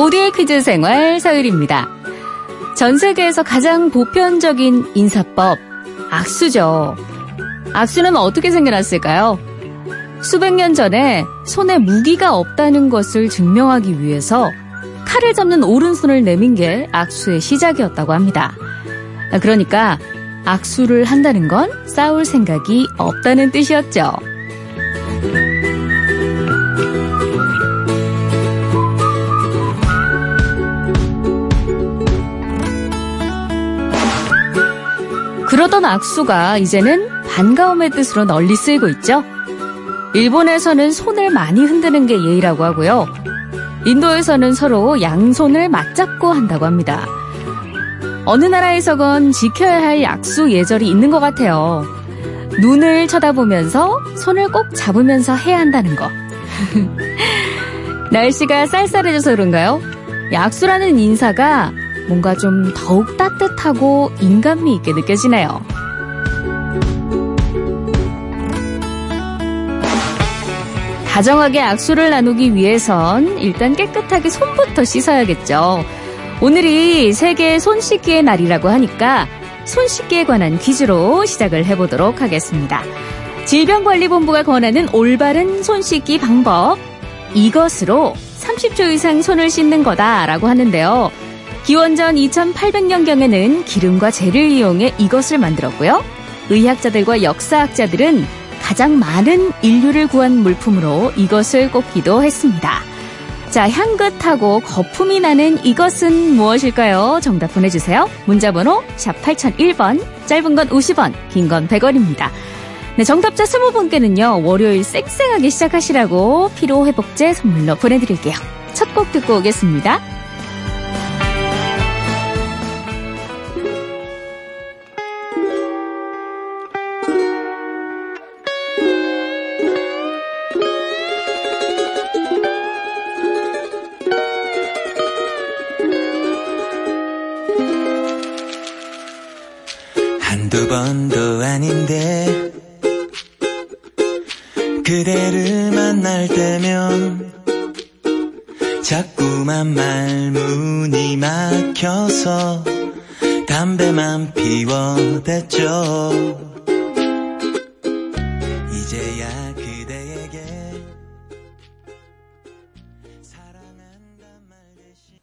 모두의 퀴즈 생활 서율입니다. 전 세계에서 가장 보편적인 인사법, 악수죠. 악수는 어떻게 생겨났을까요? 수백 년 전에 손에 무기가 없다는 것을 증명하기 위해서 칼을 잡는 오른손을 내민 게 악수의 시작이었다고 합니다. 그러니까 악수를 한다는 건 싸울 생각이 없다는 뜻이었죠. 그러던 악수가 이제는 반가움의 뜻으로 널리 쓰이고 있죠. 일본에서는 손을 많이 흔드는 게 예의라고 하고요. 인도에서는 서로 양손을 맞잡고 한다고 합니다. 어느 나라에서건 지켜야 할 약수 예절이 있는 것 같아요. 눈을 쳐다보면서 손을 꼭 잡으면서 해야 한다는 거. 날씨가 쌀쌀해져서 그런가요? 약수라는 인사가 뭔가 좀 더욱 따뜻하고 인간미 있게 느껴지네요. 다정하게 악수를 나누기 위해선 일단 깨끗하게 손부터 씻어야겠죠. 오늘이 세계 손 씻기의 날이라고 하니까 손 씻기에 관한 퀴즈로 시작을 해보도록 하겠습니다. 질병관리본부가 권하는 올바른 손 씻기 방법. 이것으로 30초 이상 손을 씻는 거다라고 하는데요. 기원전 2800년경에는 기름과 재를 이용해 이것을 만들었고요. 의학자들과 역사학자들은 가장 많은 인류를 구한 물품으로 이것을 꼽기도 했습니다. 자, 향긋하고 거품이 나는 이것은 무엇일까요? 정답 보내주세요. 문자번호 샵 8001번, 짧은 건 50원, 긴 건 100원입니다. 네, 정답자 20분께는요, 월요일 쌩쌩하게 시작하시라고 피로회복제 선물로 보내드릴게요. 첫 곡 듣고 오겠습니다. 두 번도 아닌데 그대를 만날 때면 자꾸만 말문이 막혀서 담배만 피워댔죠 이제야 그대에게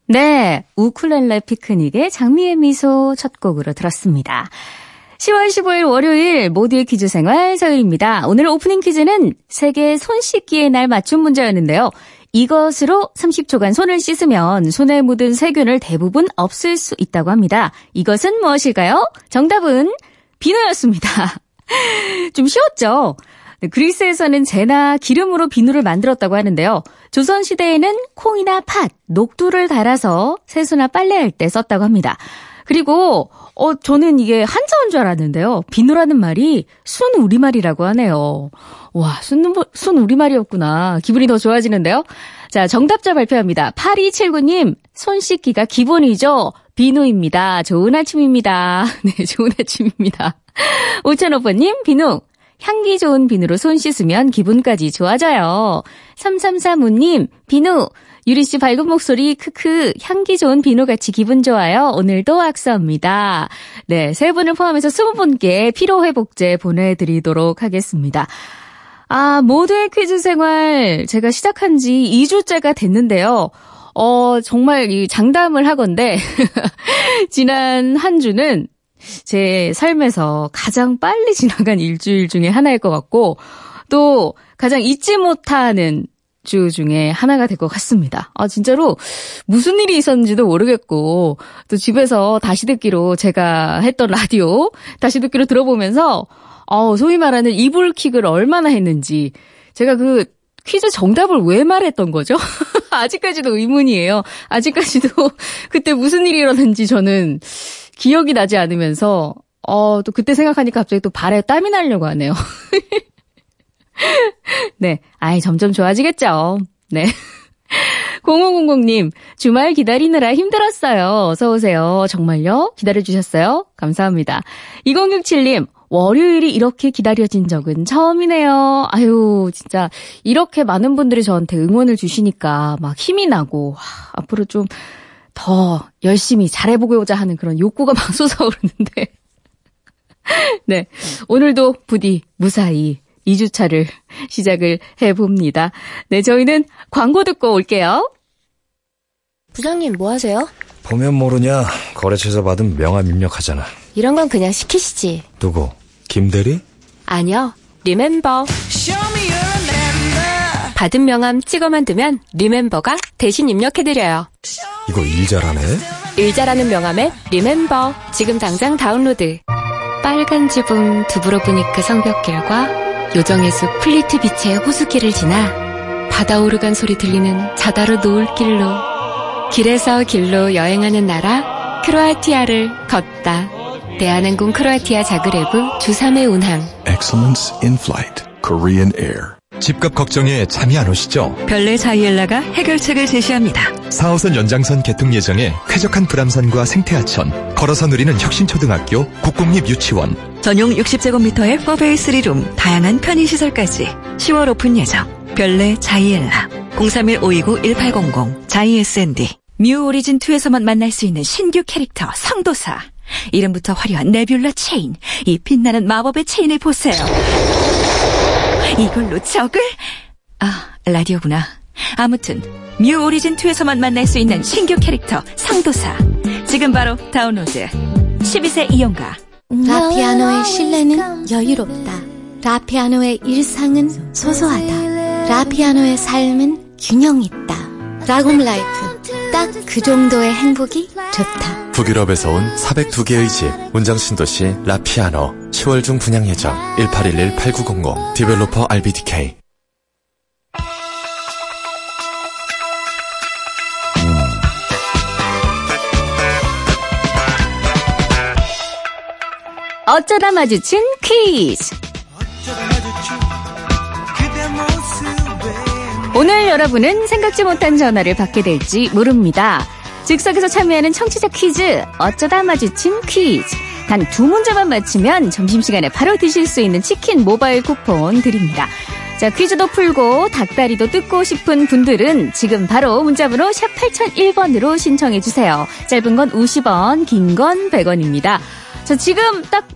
네, 우쿨렐레 피크닉의 장미의 미소 첫 곡으로 들었습니다. 10월 15일 월요일 모두의 퀴즈 생활 서율입니다. 오늘 오프닝 퀴즈는 세계 손 씻기의 날 맞춤 문제였는데요. 이것으로 30초간 손을 씻으면 손에 묻은 세균을 대부분 없앨 수 있다고 합니다. 이것은 무엇일까요? 정답은 비누였습니다. 좀 쉬웠죠? 네, 그리스에서는 재나 기름으로 비누를 만들었다고 하는데요. 조선시대에는 콩이나 팥, 녹두를 갈아서 세수나 빨래할 때 썼다고 합니다. 그리고 어 저는 이게 한자어인 줄 알았는데요. 비누라는 말이 순 우리말이라고 하네요. 와, 순, 순 우리말이었구나. 기분이 더 좋아지는데요. 자, 정답자 발표합니다. 8279님, 손 씻기가 기본이죠. 비누입니다. 좋은 아침입니다. 네, 좋은 아침입니다. 오찬오퍼님, 비누. 향기 좋은 비누로 손 씻으면 기분까지 좋아져요. 3335님, 비누. 유리 씨 밝은 목소리, 크크, 향기 좋은 비누 같이 기분 좋아요. 오늘도 악수합니다. 네, 세 분을 포함해서 20분께 피로 회복제 보내 드리도록 하겠습니다. 아, 모두의 퀴즈 생활 제가 시작한 지 2주째가 됐는데요. 어, 정말 이 장담을 하건데, 지난 한 주는 제 삶에서 가장 빨리 지나간 일주일 중에 하나일 것 같고, 또 가장 잊지 못하는 주 중에 하나가 될 것 같습니다. 아, 진짜로 무슨 일이 있었는지도 모르겠고, 또 집에서 다시 듣기로 제가 했던 라디오 다시 듣기로 들어보면서, 어, 소위 말하는 이불킥을 얼마나 했는지, 제가 그 퀴즈 정답을 왜 말했던 거죠? 아직까지도 의문이에요. 아직까지도 그때 무슨 일이 일어났는지 저는 기억이 나지 않으면서, 어, 또 그때 생각하니까 갑자기 또 발에 땀이 나려고 하네요. 네. 아이, 점점 좋아지겠죠. 네. 0500님, 주말 기다리느라 힘들었어요. 어서오세요. 정말요? 기다려주셨어요? 감사합니다. 2067님, 월요일이 이렇게 기다려진 적은 처음이네요. 아유, 진짜 이렇게 많은 분들이 저한테 응원을 주시니까 막 힘이 나고 하, 앞으로 좀 더 열심히 잘해보고자 하는 그런 욕구가 막 솟아오르는데. 네. 오늘도 부디 무사히 2주차를 시작을 해봅니다. 네, 저희는 광고 듣고 올게요. 부장님 뭐 하세요? 보면 모르냐 거래처에서 받은 명함 입력하잖아 이런 건 그냥 시키시지. 누구 김대리? 아니요. 리멤버. 받은 명함 찍어만 두면 리멤버가 대신 입력해드려요. 이거 일 잘하네 일 잘하는 명함 앱 리멤버. 지금 당장 다운로드. 빨간 지붕 두브로브니크 성벽길과 요정의 숲 플리트비체의 호수길을 지나 바다 오르간 소리 들리는 자다르 노을길로 길에서 길로 여행하는 나라 크로아티아를 걷다. 대한항공 크로아티아 자그레브 주3회 운항. Excellence in Flight. Korean Air. 집값 걱정에 잠이 안 오시죠? 별내 자이엘라가 해결책을 제시합니다. 4호선 연장선 개통 예정에 쾌적한 불암산과 생태하천, 걸어서 누리는 혁신초등학교, 국공립 유치원, 전용 60제곱미터의 4베이 3룸, 다양한 편의시설까지 10월 오픈 예정. 별내 자이엘라 031-529-1800 자이 S&D 뮤 오리진 2에서만 만날 수 있는 신규 캐릭터 성도사 이름부터 화려한 Nebula 체인 이 빛나는 마법의 체인을 보세요 이걸로 적을 아 라디오구나 아무튼 뮤 오리진 2에서만 만날 수 있는 신규 캐릭터 성도사 지금 바로 다운로드 12세 이용가 라피아노의 실내는 여유롭다. 라피아노의 일상은 소소하다. 라피아노의 삶은 균형 있다. 라곰 라이프. 딱 그 정도의 행복이 좋다. 북유럽에서 온 402개의 집, 운장신도시 라피아노, 10월 중 분양 예정, 1811-8900, 디벨로퍼 RBDK. 어쩌다 마주친 퀴즈. 오늘 여러분은 생각지 못한 전화를 받게 될지 모릅니다. 즉석에서 참여하는 청취자 퀴즈, 어쩌다 마주친 퀴즈. 단 두 문제만 맞히면 점심시간에 바로 드실 수 있는 치킨 모바일 쿠폰 드립니다. 자, 퀴즈도 풀고 닭다리도 뜯고 싶은 분들은 지금 바로 문자번호 샵 8001번으로 신청해 주세요. 짧은 건 50원, 긴 건 100원입니다. 자, 지금 딱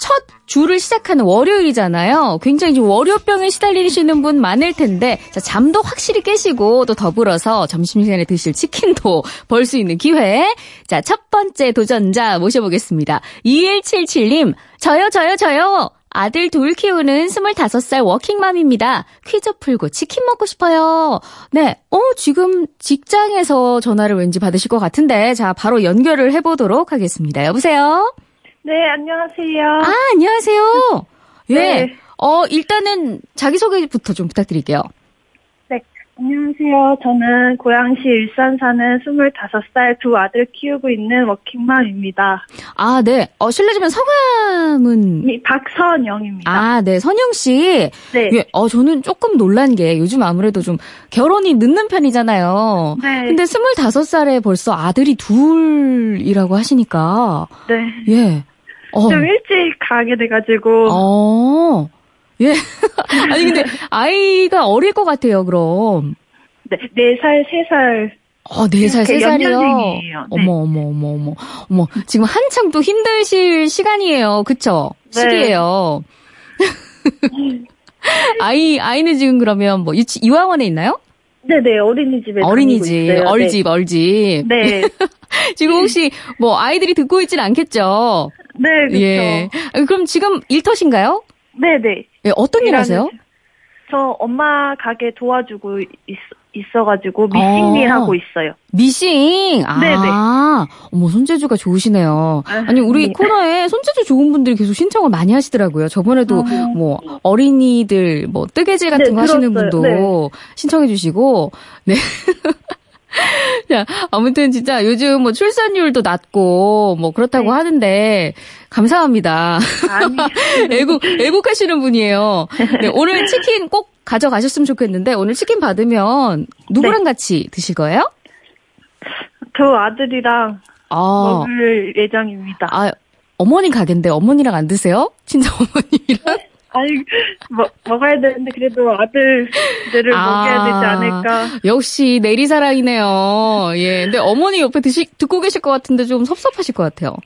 첫 주를 시작하는 월요일이잖아요. 굉장히 좀 월요병에 시달리시는 분 많을 텐데, 자, 잠도 확실히 깨시고, 또 더불어서 점심시간에 드실 치킨도 벌 수 있는 기회. 자, 첫 번째 도전자 모셔보겠습니다. 2177님, 저요, 저요, 저요! 아들 둘 키우는 25살 워킹맘입니다. 퀴즈 풀고 치킨 먹고 싶어요. 네, 어, 지금 직장에서 전화를 왠지 받으실 것 같은데, 자, 바로 연결을 해보도록 하겠습니다. 여보세요? 네, 안녕하세요. 아, 안녕하세요. 예. 네. 어, 일단은 자기소개부터 좀 부탁드릴게요. 네, 안녕하세요. 저는 고양시 일산 사는 25살 두 아들 키우고 있는 워킹맘입니다. 아, 네. 어, 실례지만 성함은. 이 박선영입니다. 아, 네. 선영-씨. 네. 예, 어, 저는 조금 놀란 게 요즘 아무래도 좀 결혼이 늦는 편이잖아요. 네. 근데 25살에 벌써 아들이 둘이라고 하시니까. 네. 예. 어. 좀 일찍 가게 돼가지고. 어. 예. 아니, 근데 아이가 어릴 것 같아요, 그럼. 네, 4살, 3살. 어, 4살, 이렇게 3살이요? 연년생이에요. 네. 어머, 어머, 어머, 어머. 어머, 지금 한창 또 힘드실 시간이에요. 그쵸? 네. 시기예요. 아이, 아이는 지금 그러면 뭐 유치, 유아원에 있나요? 네네, 어린이집에 어린이집. 얼집, 얼집. 네. 네. 지금 혹시 뭐 아이들이 듣고 있진 않겠죠? 네, 그렇죠. 예. 아, 그럼 지금 일터신가요? 네 네. 예, 어떤 일 하세요? 저 엄마 가게 도와주고 있, 있어가지고 미싱일 어. 하고 있어요. 미싱. 아, 네네. 어머 손재주가 좋으시네요. 아, 아니 우리 네. 코너에 손재주 좋은 분들이 계속 신청을 많이 하시더라고요. 저번에도 뭐 어린이들 뭐 뜨개질 같은 네, 거 하시는 들었어요. 분도 신청해주시고 네. 자, 아무튼 진짜 요즘 뭐 출산율도 낮고 뭐 그렇다고 네. 하는데 감사합니다. 애국 애국하시는 분이에요. 네, 오늘 치킨 꼭 가져가셨으면 좋겠는데 오늘 치킨 받으면 누구랑 같이 드실 거예요? 저 아들이랑 아, 먹을 예정입니다. 아, 어머니 가게인데 어머니랑 안 드세요? 친정 어머님이랑? 아니, 뭐, 먹어야 되는데, 그래도 아들들을 먹여야 되지 않을까. 역시 내리사랑이네요. 예. 근데 어머니 옆에 드시, 듣고 계실 것 같은데 좀 섭섭하실 것 같아요.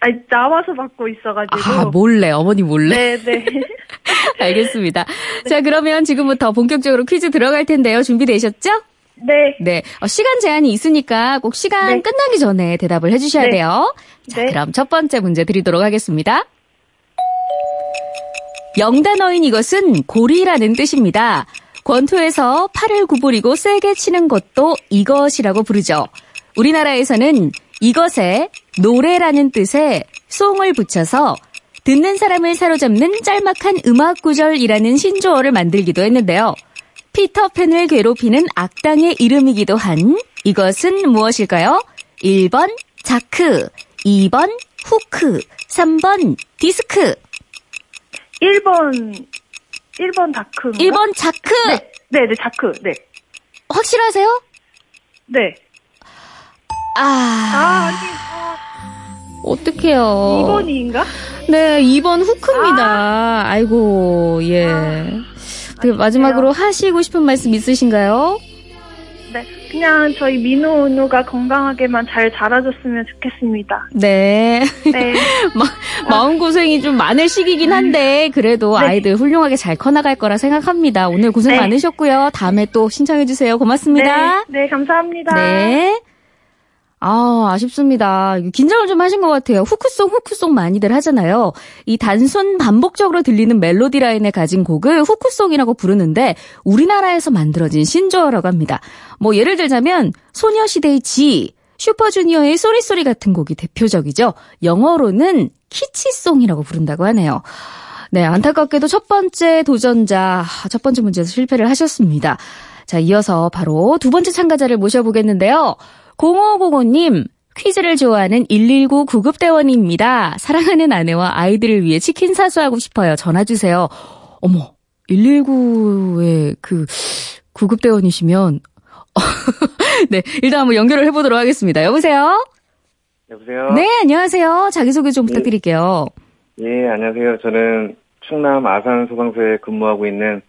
아니, 나와서 받고 있어가지고. 아, 몰래, 어머니 몰래. 네네. 알겠습니다. 자, 그러면 지금부터 본격적으로 퀴즈 들어갈 텐데요. 준비되셨죠? 네. 네. 어, 시간 제한이 있으니까 꼭 시간 네. 끝나기 전에 대답을 해주셔야 네. 돼요. 자, 네. 그럼 첫 번째 문제 드리도록 하겠습니다. 영단어인 이것은 고리라는 뜻입니다. 권투에서 팔을 구부리고 세게 치는 것도 이것이라고 부르죠. 우리나라에서는 이것에 노래라는 뜻의 song을 붙여서 듣는 사람을 사로잡는 짤막한 음악 구절이라는 신조어를 만들기도 했는데요. 피터팬을 괴롭히는 악당의 이름이기도 한 이것은 무엇일까요? 1번 자크, 2번 후크, 3번 디스크. 1번, 1번 다크. 1번 자크. 네. 네, 네, 자크. 네. 확실하세요? 네. 아, 아, 아니, 아, 어떡해요. 2번인가? 네, 2번 후크입니다. 아 이고, 예. 그 마지막으로 하시고 싶은 말씀 있으신가요? 네. 그냥 저희 민호 은우가 건강하게만 잘 자라줬으면 좋겠습니다. 네. 네. 마, 마음고생이 좀 많을 시기긴 한데, 그래도 네. 아이들 훌륭하게 잘 커나갈 거라 생각합니다. 오늘 고생 네. 많으셨고요. 다음에 또 신청해주세요. 고맙습니다. 네, 네, 감사합니다. 네. 아, 아쉽습니다. 긴장을 좀 하신 것 같아요. 후크송, 후크송 많이들 하잖아요. 이 단순 반복적으로 들리는 멜로디 라인을 가진 곡을 후크송이라고 부르는데 우리나라에서 만들어진 신조어라고 합니다. 뭐 예를 들자면 소녀시대의 지, 슈퍼주니어의 Sorry Sorry 같은 곡이 대표적이죠. 영어로는 catchy song이라고 부른다고 하네요. 네, 안타깝게도 첫 번째 도전자, 첫 번째 문제에서 실패를 하셨습니다. 자, 이어서 바로 두 번째 참가자를 모셔보겠는데요. 0505님, 퀴즈를 좋아하는 119 구급대원입니다. 사랑하는 아내와 아이들을 위해 치킨 사수하고 싶어요. 전화주세요. 어머, 119의 그 구급대원이시면, 네, 일단 한번 연결을 해보도록 하겠습니다. 여보세요? 여보세요? 네, 안녕하세요. 자기소개 좀 부탁드릴게요. 예, 안녕하세요. 저는 충남 아산 소방서에 근무하고 있는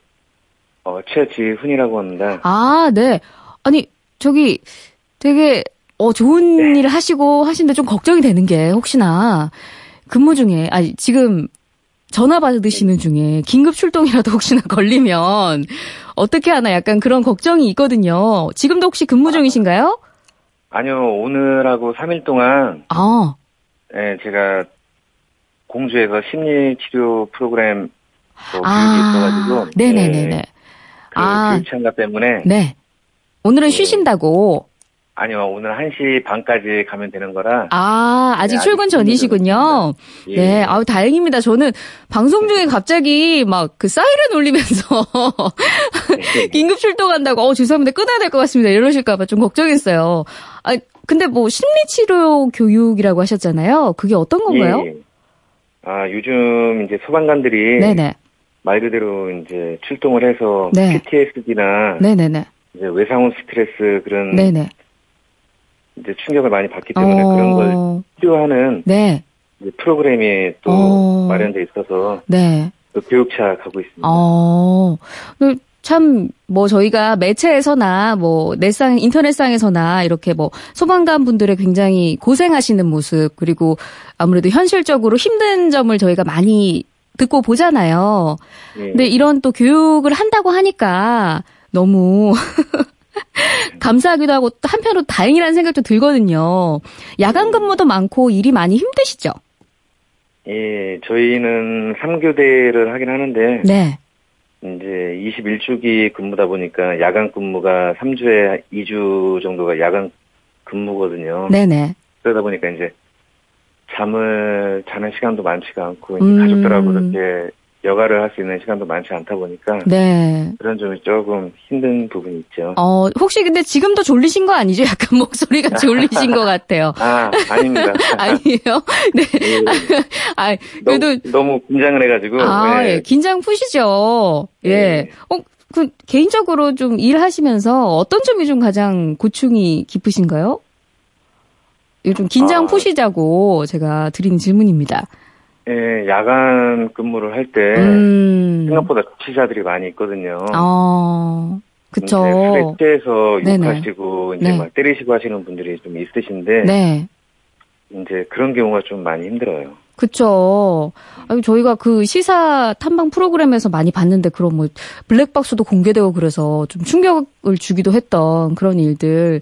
어, 최지훈이라고 합니다. 아, 네. 아니, 저기 되게 어 좋은 네. 일을 하시고 하시는데 좀 걱정이 되는 게 혹시나 근무 중에 아니 지금 전화 받으시는 중에 긴급 출동이라도 혹시나 걸리면 어떻게 하나 약간 그런 걱정이 있거든요. 지금도 혹시 근무 중이신가요? 아니요, 오늘하고 3일 동안 아, 예, 제가 공주에서 심리 치료 프로그램 또 교육이 아, 있어가지고 네네네네. 예, 그 아. 교육 참가 때문에 네. 오늘은 쉬신다고. 아니요, 오늘 1시 반까지 가면 되는 거라 아, 아직 네, 아직 출근 전이시군요. 예. 네, 아우, 다행입니다. 저는 방송 중에 갑자기 막 그 사이렌 울리면서 네. 긴급 출동한다고, 어, 죄송합니다. 끊어야 될 것 같습니다. 이러실까봐 좀 걱정했어요. 아, 근데 뭐 심리치료 교육이라고 하셨잖아요. 그게 어떤 건가요? 예. 아, 요즘 이제 소방관들이 네네. 말 그대로 이제 출동을 해서 네. PTSD나 네네네. 이제 외상후 스트레스 그런 네네. 이제 충격을 많이 받기 때문에 그런 걸 어, 치료하는 네. 프로그램이 또 어. 마련돼 있어서 네. 또 교육차 가고 있습니다. 어, 참, 뭐, 저희가 매체에서나, 뭐, 넷상, 인터넷상에서나, 이렇게 뭐, 소방관 분들의 굉장히 고생하시는 모습, 그리고 아무래도 현실적으로 힘든 점을 저희가 많이 듣고 보잖아요. 예. 근데 이런 또 교육을 한다고 하니까 너무 감사하기도 하고 또 한편으로 다행이라는 생각도 들거든요. 야간 근무도 많고 일이 많이 힘드시죠? 예, 저희는 3교대를 하긴 하는데 네. 이제 21주기 근무다 보니까 야간 근무가 3주에 2주 정도가 야간 근무거든요. 네네. 그러다 보니까 이제 잠을 자는 시간도 많지가 않고 음. 가족들하고 그렇게 여가를 할 수 있는 시간도 많지 않다 보니까 네. 그런 점이 조금 힘든 부분이 있죠. 어, 혹시 근데 지금도 졸리신 거 아니죠? 약간 목소리가 졸리신 것 같아요. 아, 아닙니다. 아니에요? 네. 예, 아, 그래도, 너무, 너무 긴장을 해가지고. 아, 예. 예. 긴장 푸시죠. 예. 예. 어, 그, 개인적으로 좀 일하시면서 어떤 점이 좀 가장 고충이 깊으신가요? 좀 긴장 아. 푸시자고 제가 드린 질문입니다. 예, 야간 근무를 할때 음. 생각보다 치자들이 많이 있거든요. 어, 그쵸. 네네. 욕하시고 이제 네. 막 때리시고 하시는 분들이 좀 있으신데 네. 이제 그런 경우가 좀 많이 힘들어요. 그쵸. 아니, 저희가 그 시사 탐방 프로그램에서 많이 봤는데 그런 뭐 블랙박스도 공개되고 그래서 좀 충격을 주기도 했던 그런 일들.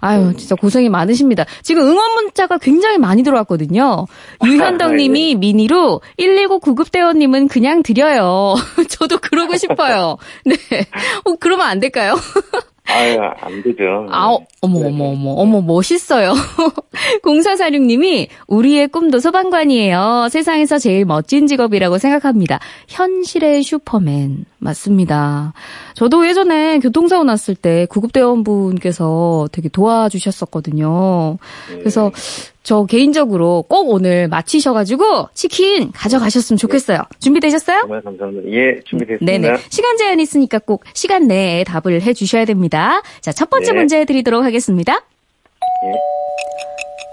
아유, 진짜 고생이 많으십니다. 지금 응원 문자가 굉장히 많이 들어왔거든요. 유현덕 님이 미니로 119 구급대원님은 그냥 드려요. 저도 그러고 싶어요. 네. 어, 그러면 안 될까요? 아유, 안 되죠. 아, 어머, 어머, 어머, 어머, 멋있어요. 0446님이 우리의 꿈도 소방관이에요. 세상에서 제일 멋진 직업이라고 생각합니다. 현실의 슈퍼맨. 맞습니다. 저도 예전에 교통사고 났을 때 구급대원분께서 되게 도와주셨었거든요. 그래서 저 개인적으로 꼭 오늘 마치셔가지고 치킨 가져가셨으면 좋겠어요. 준비되셨어요? 정말 감사합니다. 예, 준비됐습니다. 네네. 시간 제한 있으니까 꼭 시간 내에 답을 해 주셔야 됩니다. 자, 첫 번째 네. 문제 드리도록 하겠습니다. 예.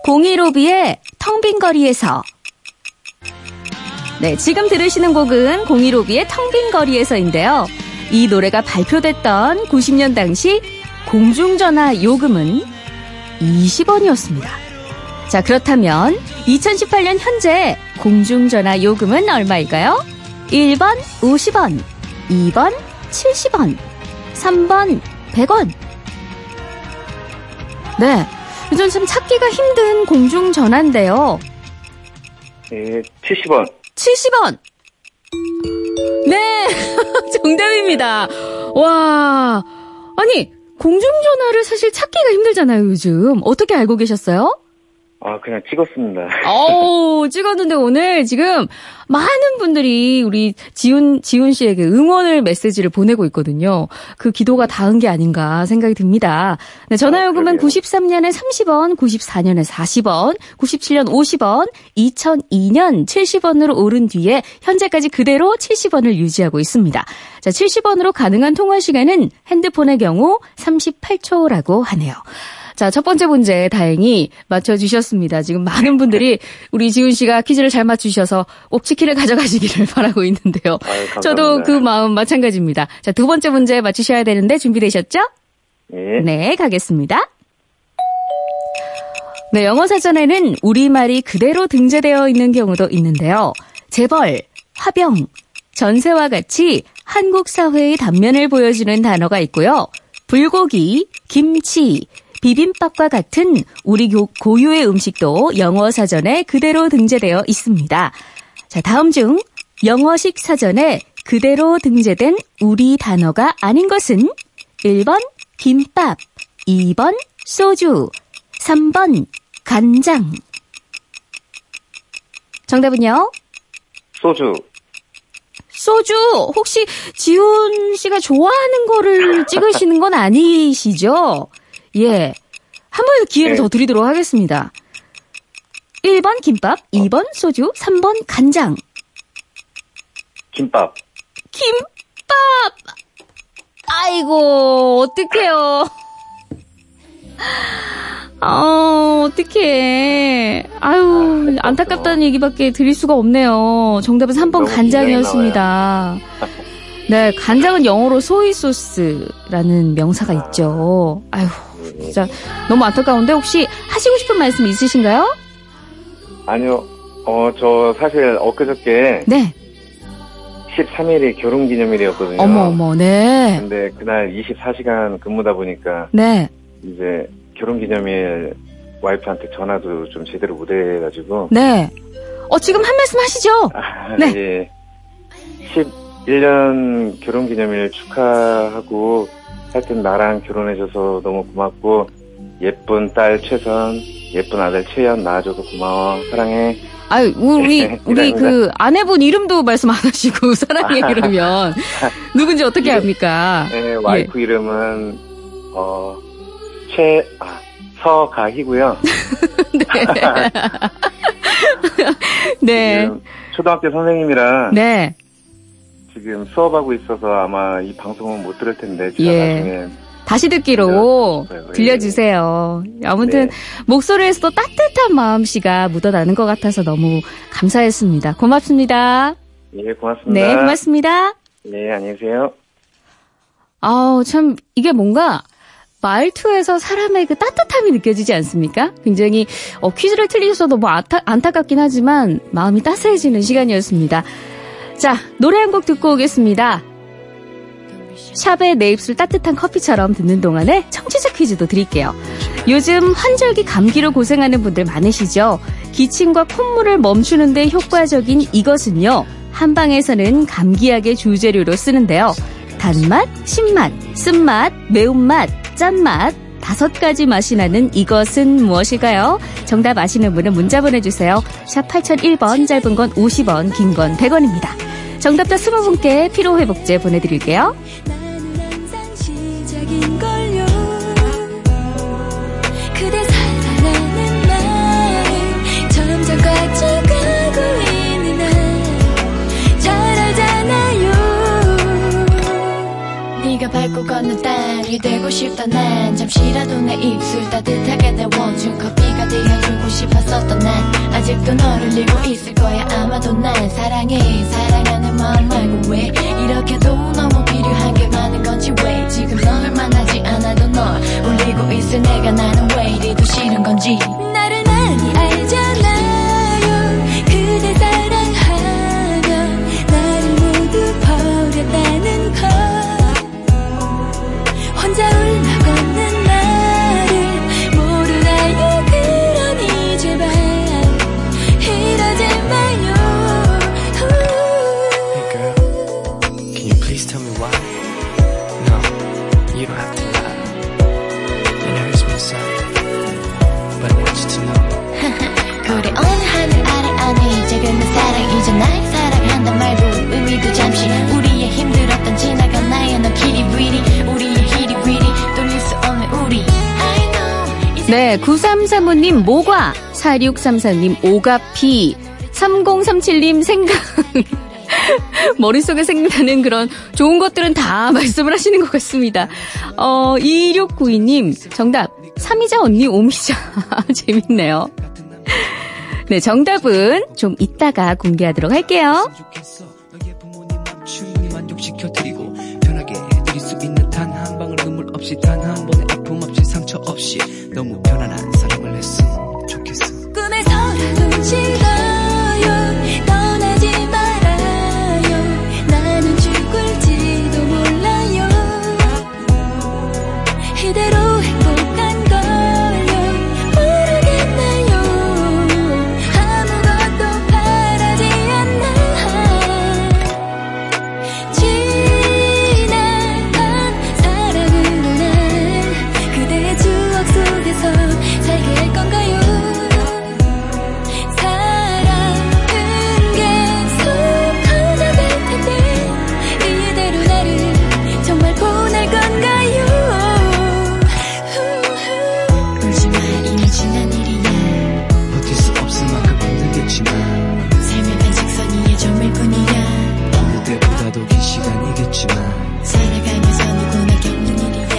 공이로비의 텅 빈 거리에서. 네, 지금 들으시는 곡은 공이로비의 텅빈 거리에서인데요. 이 노래가 발표됐던 90년 당시 공중전화 요금은 20원이었습니다. 자, 그렇다면 2018년 현재 공중전화 요금은 얼마일까요? 1번 50원, 2번 70원, 3번 100원. 네. 요즘 참 찾기가 힘든 공중전화인데요. 예, 70원. 70원! 네! 정답입니다. 와. 아니, 공중전화를 사실 찾기가 힘들잖아요, 요즘. 어떻게 알고 계셨어요? 아, 그냥 찍었습니다. 어우, 찍었는데 오늘 지금 많은 분들이 우리 지훈, 지훈 씨에게 응원을 메시지를 보내고 있거든요. 그 기도가 닿은 게 아닌가 생각이 듭니다. 네, 전화요금은 93년에 30원, 94년에 40원, 97년 50원, 2002년 70원으로 오른 뒤에 현재까지 그대로 70원을 유지하고 있습니다. 자, 70원으로 가능한 통화 시간은 핸드폰의 경우 38초라고 하네요. 자, 첫 번째 문제 다행히 맞춰주셨습니다. 지금 많은 분들이 우리 지훈 씨가 퀴즈를 잘 맞추셔서 꼭 치킨을 가져가시기를 바라고 있는데요. 아유. 저도 그 마음 마찬가지입니다. 자, 두 번째 문제 맞추셔야 되는데 준비되셨죠? 예. 네, 가겠습니다. 네, 영어 사전에는 우리말이 그대로 등재되어 있는 경우도 있는데요. 재벌, 화병, 전세와 같이 한국 사회의 단면을 보여주는 단어가 있고요. 불고기, 김치, 비빔밥과 같은 우리 교- 고유의 음식도 영어 사전에 그대로 등재되어 있습니다. 자, 다음 중 영어식 사전에 그대로 등재된 우리 단어가 아닌 것은 1번 김밥, 2번 소주, 3번 간장. 정답은요? 소주. 소주. 혹시 지훈 씨가 좋아하는 거를 찍으시는 건 아니시죠? 예. 한 번 기회를 네. 더 드리도록 하겠습니다. 1번 김밥, 2번 소주, 3번 간장. 김밥. 김밥! 아이고, 어떡해요. 아, 어떡해. 아유, 안타깝다는 얘기밖에 드릴 수가 없네요. 정답은 3번 너무 간장이었습니다. 네, 간장은 영어로 소이 소스라는 명사가 있죠. 아유, 진짜 너무 안타까운데 혹시 하시고 싶은 말씀 있으신가요? 아니요. 어, 저 사실 엊그저께 네. 13일이 결혼 기념일이었거든요. 어머, 어머, 네. 근데 그날 24시간 근무다 보니까 네. 이제 결혼 기념일 와이프한테 전화도 좀 제대로 못 해가지고. 네. 어, 지금 한 말씀 하시죠? 네. 예. 11년 결혼 기념일 축하하고 하여튼 나랑 결혼해줘서 너무 고맙고 예쁜 딸 최선, 예쁜 아들 최연 낳아줘서 고마워. 사랑해. 아유, 우리, 네, 우리. 그 아내분 이름도 말씀 안 하시고 사랑해 그러면 누군지 어떻게 합니까? 네, 와이프 이름은 어, 최, 아, 서가희고요. 네. 지금 초등학교 선생님이라 네. 지금 수업하고 있어서 아마 이 방송은 못 들을 텐데 제가 예. 나중에 다시 듣기로 네, 네. 들려주세요. 아무튼 목소리에서도 따뜻한 마음씨가 묻어나는 것 같아서 너무 감사했습니다. 고맙습니다. 예, 고맙습니다. 네, 고맙습니다. 네, 안녕히 계세요. 아우, 참, 이게 뭔가, 말투에서 사람의 그 따뜻함이 느껴지지 않습니까? 굉장히, 어, 퀴즈를 틀리셔서 너무 안타, 안타깝긴 하지만, 마음이 따스해지는 시간이었습니다. 자, 노래 한 곡 듣고 오겠습니다. 샵의 내 입술 따뜻한 커피처럼 듣는 동안에 청취자 퀴즈도 드릴게요. 요즘 환절기 감기로 고생하는 분들 많으시죠? 기침과 콧물을 멈추는데 효과적인 이것은요. 한방에서는 감기약의 주재료로 쓰는데요. 단맛, 신맛, 쓴맛, 매운맛, 짠맛 다섯 가지 맛이 나는 이것은 무엇일까요? 정답 아시는 분은 문자 보내주세요. 샵 8001번 짧은 건 50원 긴 건 100원입니다. 정답자 20분께 피로회복제 보내드릴게요. 가져가고 있는 날 땅이 되고 싶다 난 잠시라도 내 입술 따뜻하게 데워준 커피가 되어주고 싶었었던 난 아직도 너를 잃고 있을 거야. 아마도 난 사랑해. 사랑하는 마음 말고 왜 이렇게도 너무 필요한 게 많은 건지 왜 지금 널 만나지 않아도 널 울리고 있을 내가 나는 왜 이리도 싫은 건지. 나를 많이 알잖아 혼자 울며 know 네, 9335님 모과, 4634님 오가피, 3037님 생각. 머릿속에 생각나는 그런 좋은 것들은 다 말씀을 하시는 것 같습니다. 어, 2692님, 정답. 삼이자 언니 오미자. 재밌네요. 네, 정답은 좀 이따가 공개하도록 할게요.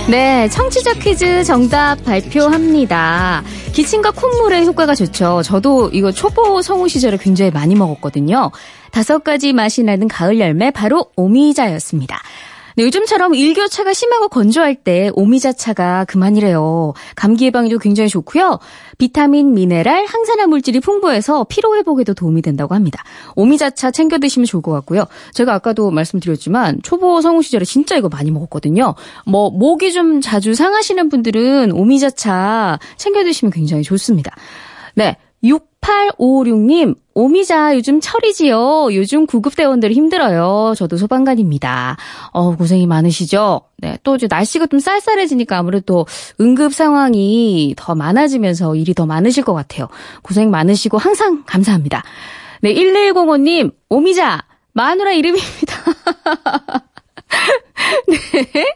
네, 청취자 퀴즈 정답 발표합니다. 기침과 콧물의 효과가 좋죠. 저도 이거 초보 성우 시절에 굉장히 많이 먹었거든요. 다섯 가지 맛이 나는 가을 열매 바로 오미자였습니다. 네, 요즘처럼 일교차가 심하고 건조할 때 오미자차가 그만이래요. 감기 예방에도 굉장히 좋고요. 비타민, 미네랄, 항산화 물질이 풍부해서 피로 회복에도 도움이 된다고 합니다. 오미자차 챙겨 드시면 좋을 것 같고요. 제가 아까도 말씀드렸지만 초보 성우 시절에 진짜 이거 많이 먹었거든요. 뭐 목이 좀 자주 상하시는 분들은 오미자차 챙겨 드시면 굉장히 좋습니다. 네. 6856님, 오미자 요즘 철이지요. 요즘 구급대원들이 힘들어요. 저도 소방관입니다. 어, 고생이 많으시죠? 네. 또 이제 날씨가 좀 쌀쌀해지니까 아무래도 응급 상황이 더 많아지면서 일이 더 많으실 것 같아요. 고생 많으시고 항상 감사합니다. 네. 1105님, 오미자, 마누라 이름입니다. 네.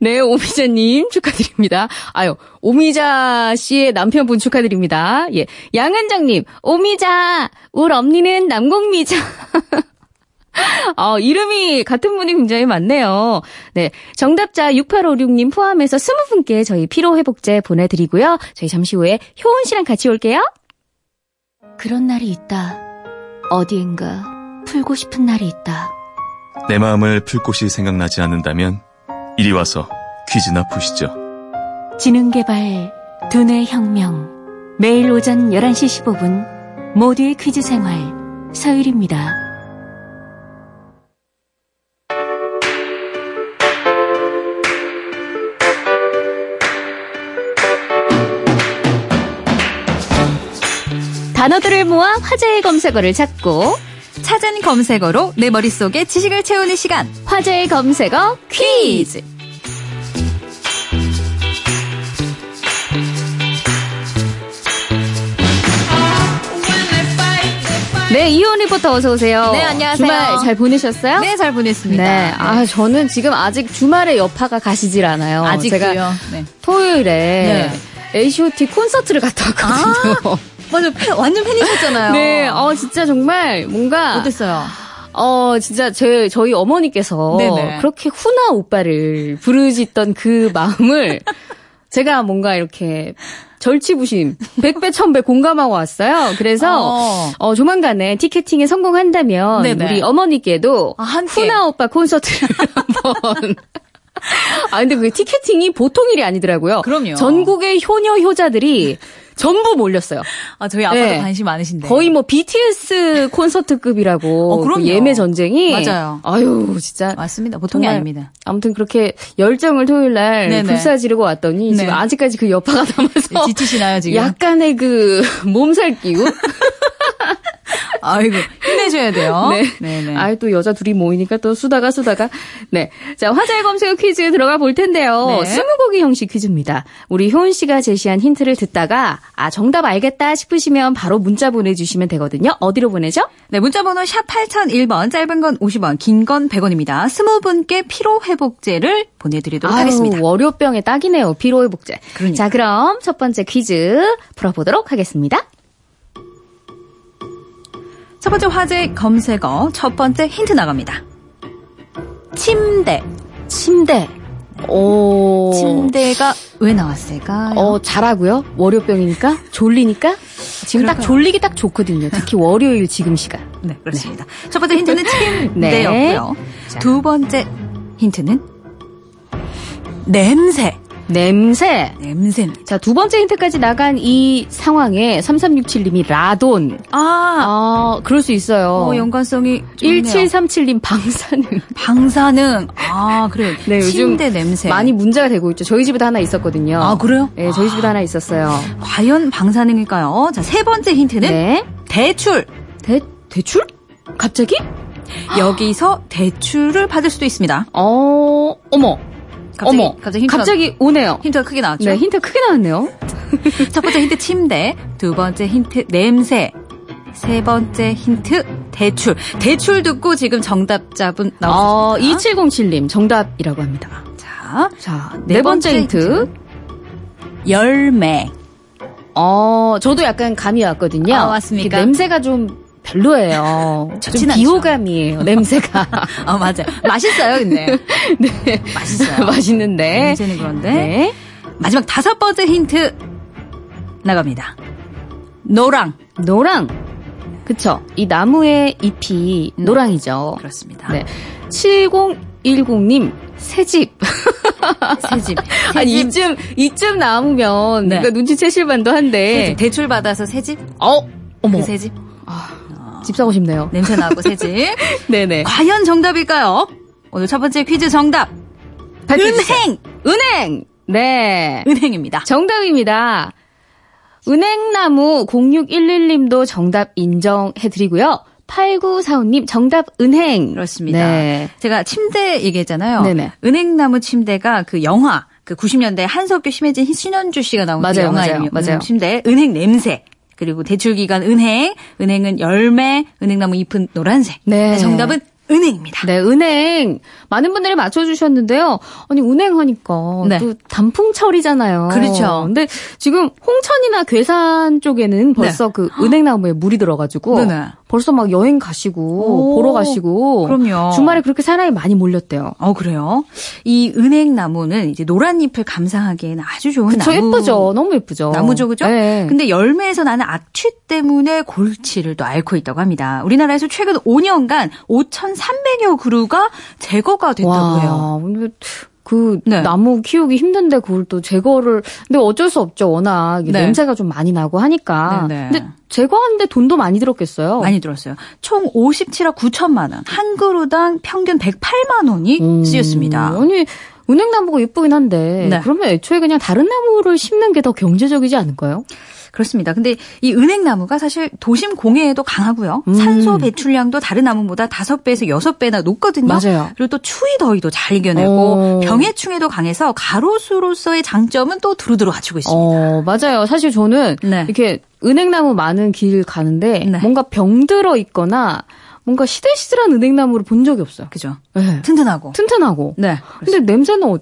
네, 오미자님 축하드립니다. 아유, 오미자 씨의 남편분 축하드립니다. 예. 양은정님, 오미자, 울 언니는 남공미자. 어, 이름이 같은 분이 굉장히 많네요. 네. 정답자 6856님 포함해서 20분께 저희 피로회복제 보내드리고요. 저희 잠시 후에 효은 씨랑 같이 올게요. 그런 날이 있다. 어디인가 풀고 싶은 날이 있다. 내 마음을 풀 곳이 생각나지 않는다면 이리 와서 퀴즈나 푸시죠. 지능개발 두뇌 혁명 매일 오전 11시 15분 모두의 퀴즈 생활 서율입니다. 단어들을 모아 화제의 검색어를 찾고 찾은 검색어로 내 머릿속에 지식을 채우는 시간. 화제의 검색어 퀴즈. 네, 이혼 리포터 어서 오세요. 네, 안녕하세요. 주말 잘 보내셨어요? 네, 잘 보냈습니다. 네. 아, 저는 지금 아직 주말에 여파가 가시질 않아요. 아직도요. 제가 네. 토요일에 네. H.O.T 콘서트를 갔다 왔거든요. 맞아, 팬, 완전 팬이셨잖아요. 네, 어, 진짜 정말 뭔가. 어땠어요? 어, 진짜 제, 저희 어머니께서 네네. 그렇게 후나 오빠를 부르짖던 그 마음을 제가 뭔가 이렇게 절치부심, 백배, 천배 공감하고 왔어요. 그래서, 어. 어, 조만간에 티켓팅에 성공한다면, 네네. 우리 어머니께도 아. 후나 오빠 콘서트를 한번. 아, 근데 그 티켓팅이 보통 일이 아니더라고요. 그럼요. 전국의 효녀 효자들이 전부 몰렸어요. 아, 저희 아빠도 네. 관심 많으신데. 거의 뭐 BTS 콘서트급이라고 어, 그럼요. 그 예매 전쟁이 맞아요. 아유 진짜 맞습니다. 보통이 정말 아닙니다. 아무튼 그렇게 열정을 토요일 날 네네. 불사 지르고 왔더니 네. 지금 아직까지 그 여파가 남아서 지치시나요, 지금? 약간의 그 몸살 기운. 아이고, 힘내셔야 돼요. 네. 네네. 아이 또 여자 둘이 모이니까 또 수다가 수다가. 네. 자 화제의 검색 퀴즈 들어가 볼 텐데요. 네. 스무고개 형식 퀴즈입니다. 우리 효은 씨가 제시한 힌트를 듣다가 아 정답 알겠다 싶으시면 바로 문자 보내주시면 되거든요. 어디로 보내죠? 네, 문자번호 샵 8001번, 짧은 건 50원, 긴 건 100원입니다. 스무 분께 피로 회복제를 보내드리도록 하겠습니다. 아유, 월요병에 딱이네요. 피로 회복제. 그러니까. 자, 그럼 첫 번째 퀴즈 풀어보도록 하겠습니다. 첫 번째 화제 검색어, 첫 번째 힌트 나갑니다. 침대. 침대. 오. 침대가 왜 나왔을까요? 어, 잘하고요. 월요병이니까? 졸리니까? 지금 딱 그럴까요? 졸리기 딱 좋거든요. 특히 월요일 지금 시간. 네, 그렇습니다. 첫 번째 힌트는 네. 침대였고요. 두 번째 힌트는 냄새. 냄새. 냄새입니다. 자, 두 번째 힌트까지 나간 이 상황에 3367님이 라돈. 아, 아, 그럴 수 있어요. 어, 연관성이 좀 있네요. 1737님 방사능. 방사능. 아, 그래요. 네, 요즘 침대 냄새. 많이 문제가 되고 있죠. 저희 집에도 하나 있었거든요. 아, 그래요? 네, 저희 집에도 하나 있었어요. 과연 방사능일까요? 자, 세 번째 힌트는 네. 대출. 대, 대출? 갑자기? 여기서 대출을 받을 수도 있습니다. 어, 어머. 갑자기, 어머. 갑자기 힌트가, 갑자기 오네요. 힌트가 크게 나왔죠? 네, 힌트 크게 나왔네요. 첫 번째 힌트 침대, 두 번째 힌트 냄새, 세 번째 힌트 대출. 대출 듣고 지금 정답자분 어, 나왔습니다. 2707님 정답이라고 합니다. 자, 자, 네, 번째 힌트. 열매. 어, 저도 약간 감이 왔거든요. 아, 왔습니까? 냄새가 좀 별로예요. 좀. 비호감이에요, 냄새가. 어, 맞아요. 맛있어요, 근데. 네. 맛있어요. 맛있는데. 냄새는 그런데. 네. 마지막 다섯 번째 힌트 나갑니다. 노랑. 노랑. 그쵸. 이 나무의 잎이 네. 노랑이죠. 그렇습니다. 네. 7010님, 새집. 새집. 아니, 이쯤, 이쯤 나오면, 네. 누가 눈치채실 만도 한데. 새집. 대출 받아서 새집? 어? 어머. 그 새집? 집 사고 싶네요. 냄새 나고 새 집. 네네. 과연 정답일까요? 오늘 첫 번째 퀴즈 정답. 발표해주세요. 은행! 은행! 네. 은행입니다. 정답입니다. 은행나무 0611님도 정답 인정해드리고요. 8945님 정답 은행. 그렇습니다. 네. 제가 침대 얘기했잖아요. 네네. 은행나무 침대가 그 영화, 그 90년대 한석규, 심혜진, 신현주 씨가 나온 그 맞아요, 영화 맞아요, 맞아요. 침대, 은행 냄새. 그리고 대출 기간 은행, 은행은 열매, 은행나무 잎은 노란색. 네. 정답은 은행입니다. 네, 은행. 많은 분들이 맞춰주셨는데요. 아니, 은행 하니까 네. 또 단풍철이잖아요. 그렇죠. 근데 지금 홍천이나 괴산 쪽에는 벌써 그 은행나무에 물이 들어가지고 네네. 벌써 막 여행 가시고 오, 보러 가시고 그럼요. 주말에 그렇게 사람이 많이 몰렸대요. 어, 그래요? 이 은행 나무는 이제 노란 잎을 감상하기에는 아주 좋은 그쵸, 나무. 예쁘죠. 너무 예쁘죠. 나무죠, 그죠? 네. 근데 열매에서 나는 악취 때문에 골치를 또 앓고 있다고 합니다. 우리나라에서 최근 5년간 5,300여 그루가 제거가 됐다고 와, 해요. 그 네. 나무 키우기 힘든데 그걸 또 제거를 근데 어쩔 수 없죠. 워낙 네. 냄새가 좀 많이 나고 하니까. 네, 네. 근데 제거하는데 돈도 많이 들었겠어요. 많이 들었어요. 총 57억 9천만 원. 한 그루당 평균 108만 원이 음, 쓰였습니다. 아니 은행나무가 예쁘긴 한데 네. 그러면 애초에 그냥 다른 나무를 심는 게 더 경제적이지 않을까요? 그렇습니다. 근데 이 은행나무가 사실 도심 공해에도 강하고요. 음. 산소 배출량도 다른 나무보다 5배에서 6배나 높거든요. 맞아요. 그리고 또 추위 더위도 잘 이겨내고 어. 병해충에도 강해서 가로수로서의 장점은 또 두루두루 갖추고 있습니다. 어, 맞아요. 사실 저는 네. 이렇게 은행나무 많은 길 가는데 네. 뭔가 병들어 있거나 뭔가 시들시들한 은행나무를 본 적이 없어요. 그죠? 네. 튼튼하고. 튼튼하고. 네. 근데 냄새는 어,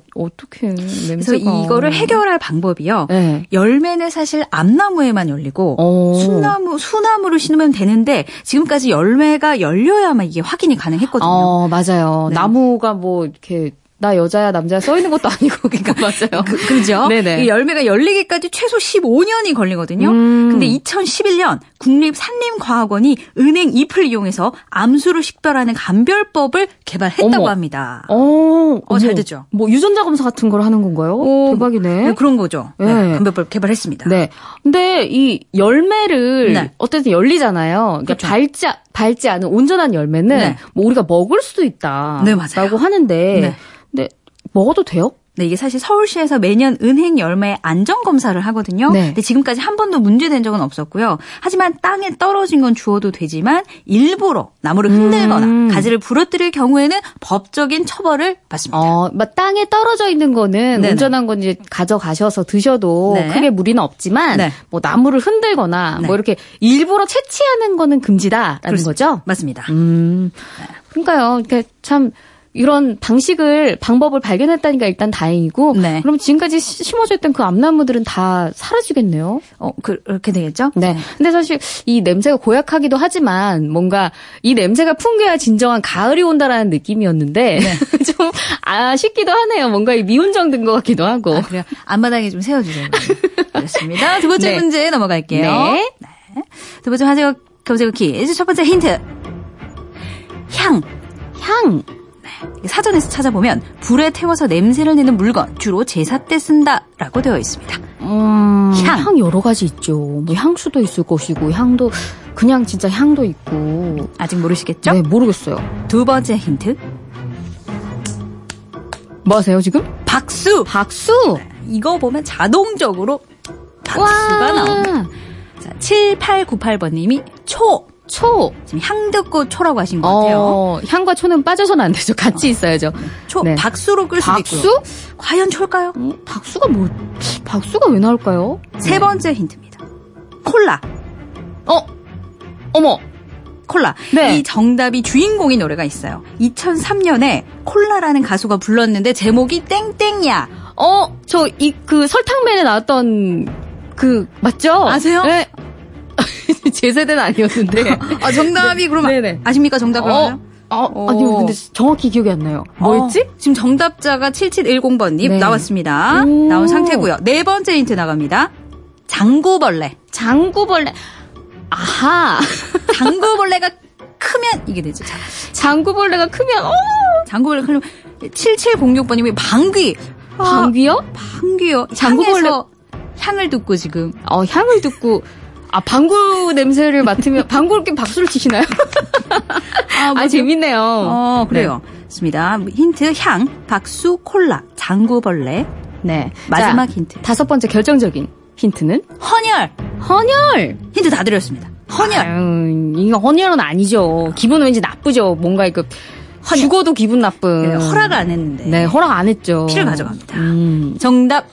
그래서 냄새가 이거를 해결할 방법이요. 네. 열매는 사실 암나무에만 열리고 어. 순나무, 수나무를 심으면 되는데 지금까지 열매가 열려야만 이게 확인이 가능했거든요. 어, 맞아요. 네. 나무가 뭐 이렇게 나 여자야 남자야 써 있는 것도 아니고 그러니까 맞아요. 그, 그죠? 네네. 이 열매가 열리기까지 최소 15년이 걸리거든요. 음. 근데 2011년 국립산림과학원이 은행 잎을 이용해서 암수를 식별하는 감별법을 개발했다고 어머. 합니다. 어, 어, 잘. 됐죠? 뭐 유전자 검사 같은 걸 하는 건가요? 오, 대박이네. 네, 그런 거죠. 네, 네. 감별법 개발했습니다. 네. 근데 이 열매를 네. 어쨌든 열리잖아요. 그러니까 그렇죠. 밟지 밟지 않은 온전한 열매는 네. 뭐 우리가 먹을 수도 있다. 네, 맞아요. 라고 하는데 네. 먹어도 돼요? 네, 이게 사실 서울시에서 매년 은행 열매 안전 검사를 하거든요. 네. 근데 지금까지 한 번도 문제된 적은 없었고요. 하지만 땅에 떨어진 건 주워도 되지만 일부러 나무를 흔들거나 음. 가지를 부러뜨릴 경우에는 법적인 처벌을 받습니다. 어, 막 땅에 떨어져 있는 거는 네네. 온전한 건 이제 가져가셔서 드셔도 네. 크게 무리는 없지만 네. 뭐 나무를 흔들거나 네. 뭐 이렇게 일부러 채취하는 거는 금지다라는 그렇습니다. 거죠. 맞습니다. 음. 그러니까요. 그러니까 참 이런 방식을 방법을 발견했다니까 일단 다행이고 네. 그럼 지금까지 시- 심어져 있던 그 암나무들은 다 사라지겠네요. 어, 그, 그렇게 되겠죠? 네. 근데 사실 이 냄새가 고약하기도 하지만 뭔가 이 냄새가 풍겨야 진정한 가을이 온다라는 느낌이었는데 네. 좀 아쉽기도 하네요. 뭔가 이 미운정 든 것 같기도 하고. 아, 그래요. 앞마당에 좀 세워 주세요. 그렇습니다. 두 번째 네. 문제 넘어갈게요. 네. 두 번째 화제가 검색어 퀴즈. 첫 번째 힌트. 향. 향. 사전에서 찾아보면 불에 태워서 냄새를 내는 물건 주로 제사 때 쓴다라고 되어 있습니다. 음, 향. 향 여러 가지 있죠. 뭐 향수도 있을 것이고 향도 그냥 진짜 향도 있고. 아직 모르시겠죠? 네, 모르겠어요. 두 번째 힌트. 뭐 하세요, 지금? 박수. 박수. 이거 보면 자동적으로 박수가 와. 나옵니다. 자, 7898번님이 초. 초. 지금 향 듣고 초라고 하신 것 같아요. 어, 향과 초는 빠져서는 안 되죠. 같이 있어야죠. 초. 네. 박수로 끌 수도 박수? 있고요. 과연 초일까요? 음, 박수가 뭐, 박수가 왜 나올까요? 세 번째 힌트입니다. 콜라. 어, 어머. 콜라. 네. 이 정답이 주인공인 노래가 있어요. 2003년에 콜라라는 가수가 불렀는데 제목이 땡땡야. 어, 저, 이, 그, 설탕맨에 나왔던, 그, 맞죠? 아세요? 네. 제 세대는 아니었는데. 아, 정답이 그러면 네네. 아십니까? 정답을? 어, 어, 아니요, 근데 정확히 기억이 안 나요. 뭐였지? 어, 지금 정답자가 7710번님 네. 나왔습니다. 오. 나온 상태고요. 네 번째 힌트 나갑니다. 장구벌레. 장구벌레. 아하. 장구벌레가 크면 이게 되죠. 자, 장구벌레가 크면, 어! 장구벌레 크면 7706번님이 방귀. 아, 방귀요? 방귀요. 장구벌레- 향을 듣고 지금 어, 향을 듣고, 아, 방구 냄새를 맡으면, 방구 이렇게 박수를 치시나요? 아, 뭐죠? 재밌네요. 어, 그래요. 좋습니다. 힌트 향, 박수, 콜라, 장구벌레. 네. 마지막 자, 힌트. 다섯 번째 결정적인 힌트는? 헌혈. 헌혈! 힌트 다 드렸습니다. 헌혈. 아유, 이거 헌혈은 아니죠. 기분 왠지 나쁘죠. 뭔가 이거, 죽어도 기분 나쁜. 네, 허락을 안 했는데. 네, 허락 안 했죠. 피를 가져갑니다. 음. 정답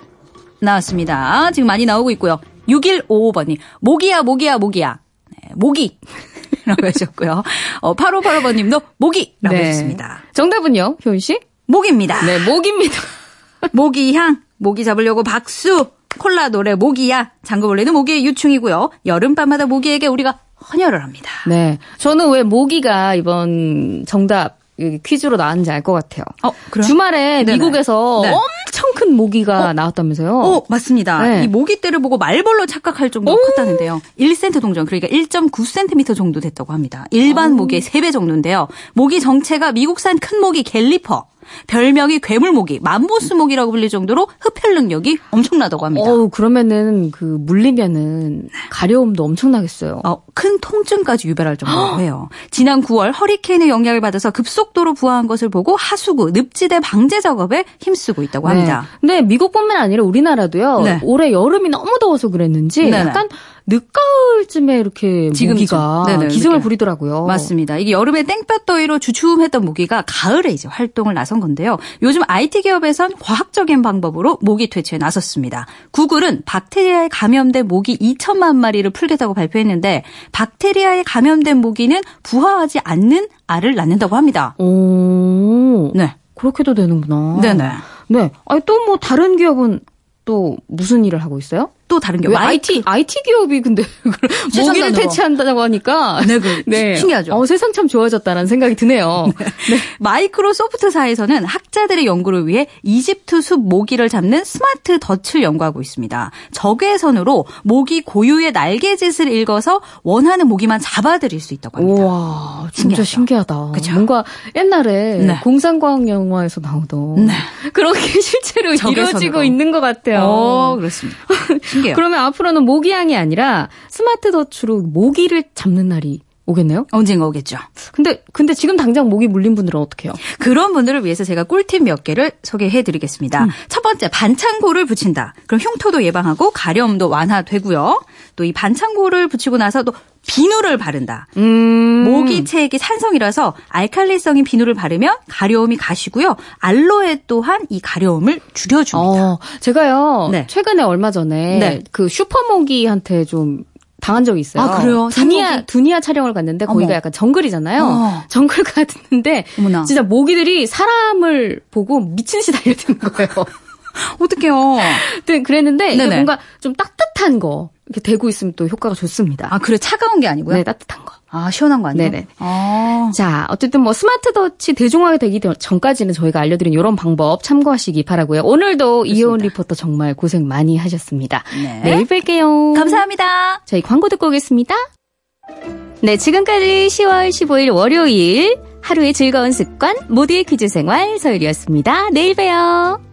나왔습니다. 지금 많이 나오고 있고요. 6155번님, 모기야, 모기야, 모기야. 네, 모기. 라고 하셨고요. 어, 8585번님도 모기라고 네. 하셨습니다. 정답은요, 효은 씨? 모기입니다. 네, 목입니다. 모기향, 모기 잡으려고 박수, 콜라 노래 모기야, 장구벌레는 모기의 유충이고요. 여름밤마다 모기에게 우리가 헌혈을 합니다. 네. 저는 왜 모기가 이번 정답 이 퀴즈로 나왔는지 알 것 같아요. 어? 주말에 네네. 미국에서 네. 엄청 큰 모기가 나왔다면서요? 어, 맞습니다. 네. 이 모기떼를 보고 말벌로 착각할 정도로 컸다는데요. 1cm 동전, 그러니까 1.9cm 정도 됐다고 합니다. 일반 모기의 3배 정도인데요. 모기 정체가 미국산 큰 모기 갤리퍼. 별명이 괴물모기, 맘보스모기라고 불릴 정도로 흡혈 능력이 엄청나다고 합니다. 어우, 그러면은 그 물리면은 가려움도 엄청나겠어요. 어, 큰 통증까지 유발할 정도로 해요. 지난 9월 허리케인의 영향을 받아서 급속도로 부화한 것을 보고 하수구, 늪지대 방제 작업에 힘쓰고 있다고 합니다. 네. 근데 미국뿐만 아니라 우리나라도요. 네. 올해 여름이 너무 더워서 그랬는지 네네. 약간 늦가을쯤에 이렇게 지금쯤. 모기가 네네, 기승을. 부리더라고요. 맞습니다. 이게 여름에 땡볕 더위로 주춤했던 모기가 가을에 이제 활동을 나선 건데요. 요즘 IT 기업에선 과학적인 방법으로 모기 퇴치에 나섰습니다. 구글은 박테리아에 감염된 모기 2천만 마리를 풀겠다고 발표했는데 박테리아에 감염된 모기는 부화하지 않는 알을 낳는다고 합니다. 오. 네. 그렇게도 되는구나. 네네. 네. 아니 또 뭐 다른 기업은 또 무슨 일을 하고 있어요? 또 다른 마이크- IT IT 기업이 근데 모기를. 퇴치한다고 하니까 네, 그 신기하죠. 어, 세상 참 좋아졌다는 생각이 드네요. 마이크로소프트사에서는 학자들의 연구를 위해 이집트 숲 모기를 잡는 스마트 덫을 연구하고 있습니다. 적외선으로 모기 고유의 날개짓을 읽어서 원하는 모기만 잡아들일 수 있다고 합니다. 우와, 진짜 신기하다. 그쵸? 뭔가 옛날에 네. 공상과학 영화에서 나오던 그런 게 실제로 적외선으로. 이루어지고 있는 것 같아요. 어, 그렇습니다. 신기해요. 그러면 앞으로는 모기향이 아니라 스마트 덫으로 모기를 잡는 날이 오겠네요? 언젠가 오겠죠. 근데 근데 지금 당장 모기 물린 분들은 어떻게 해요? 그런 분들을 위해서 제가 꿀팁 몇 개를 소개해 드리겠습니다. 음. 첫 번째, 반창고를 붙인다. 그럼 흉터도 예방하고 가려움도 완화되고요. 또 이 반창고를 붙이고 나서 또 비누를 바른다. 음. 모기체액이 산성이라서 알칼리성인 비누를 바르면 가려움이 가시고요. 알로에 또한 이 가려움을 줄여줍니다. 어, 제가요 네. 최근에 얼마 전에 네. 그 슈퍼모기한테 좀 당한 적이 있어요. 아, 그래요? 두니아 산모기? 두니아 촬영을 갔는데 거기가 어머. 약간 정글이잖아요. 어. 정글 갔는데 어머나. 진짜 모기들이 사람을 보고 미친 듯이 달려드는 거예요. 어떡해요. 네, 그랬는데 네네. 뭔가 좀 따뜻한 거 이렇게 대고 있으면 또 효과가 좋습니다. 아, 그래. 차가운 게 아니고요? 네, 따뜻한 거. 아, 시원한 거 아니에요? 네네. 아. 자, 어쨌든 뭐 스마트 덫이 대중화가 되기 전까지는 저희가 알려드린 이런 방법 참고하시기 바라고요. 오늘도 이혜원 리포터 정말 고생 많이 하셨습니다. 네. 내일 뵐게요. 감사합니다. 저희 광고 듣고 오겠습니다. 네, 지금까지 10월 15일 월요일 하루의 즐거운 습관 모두의 퀴즈 생활 서율이었습니다. 내일 봬요.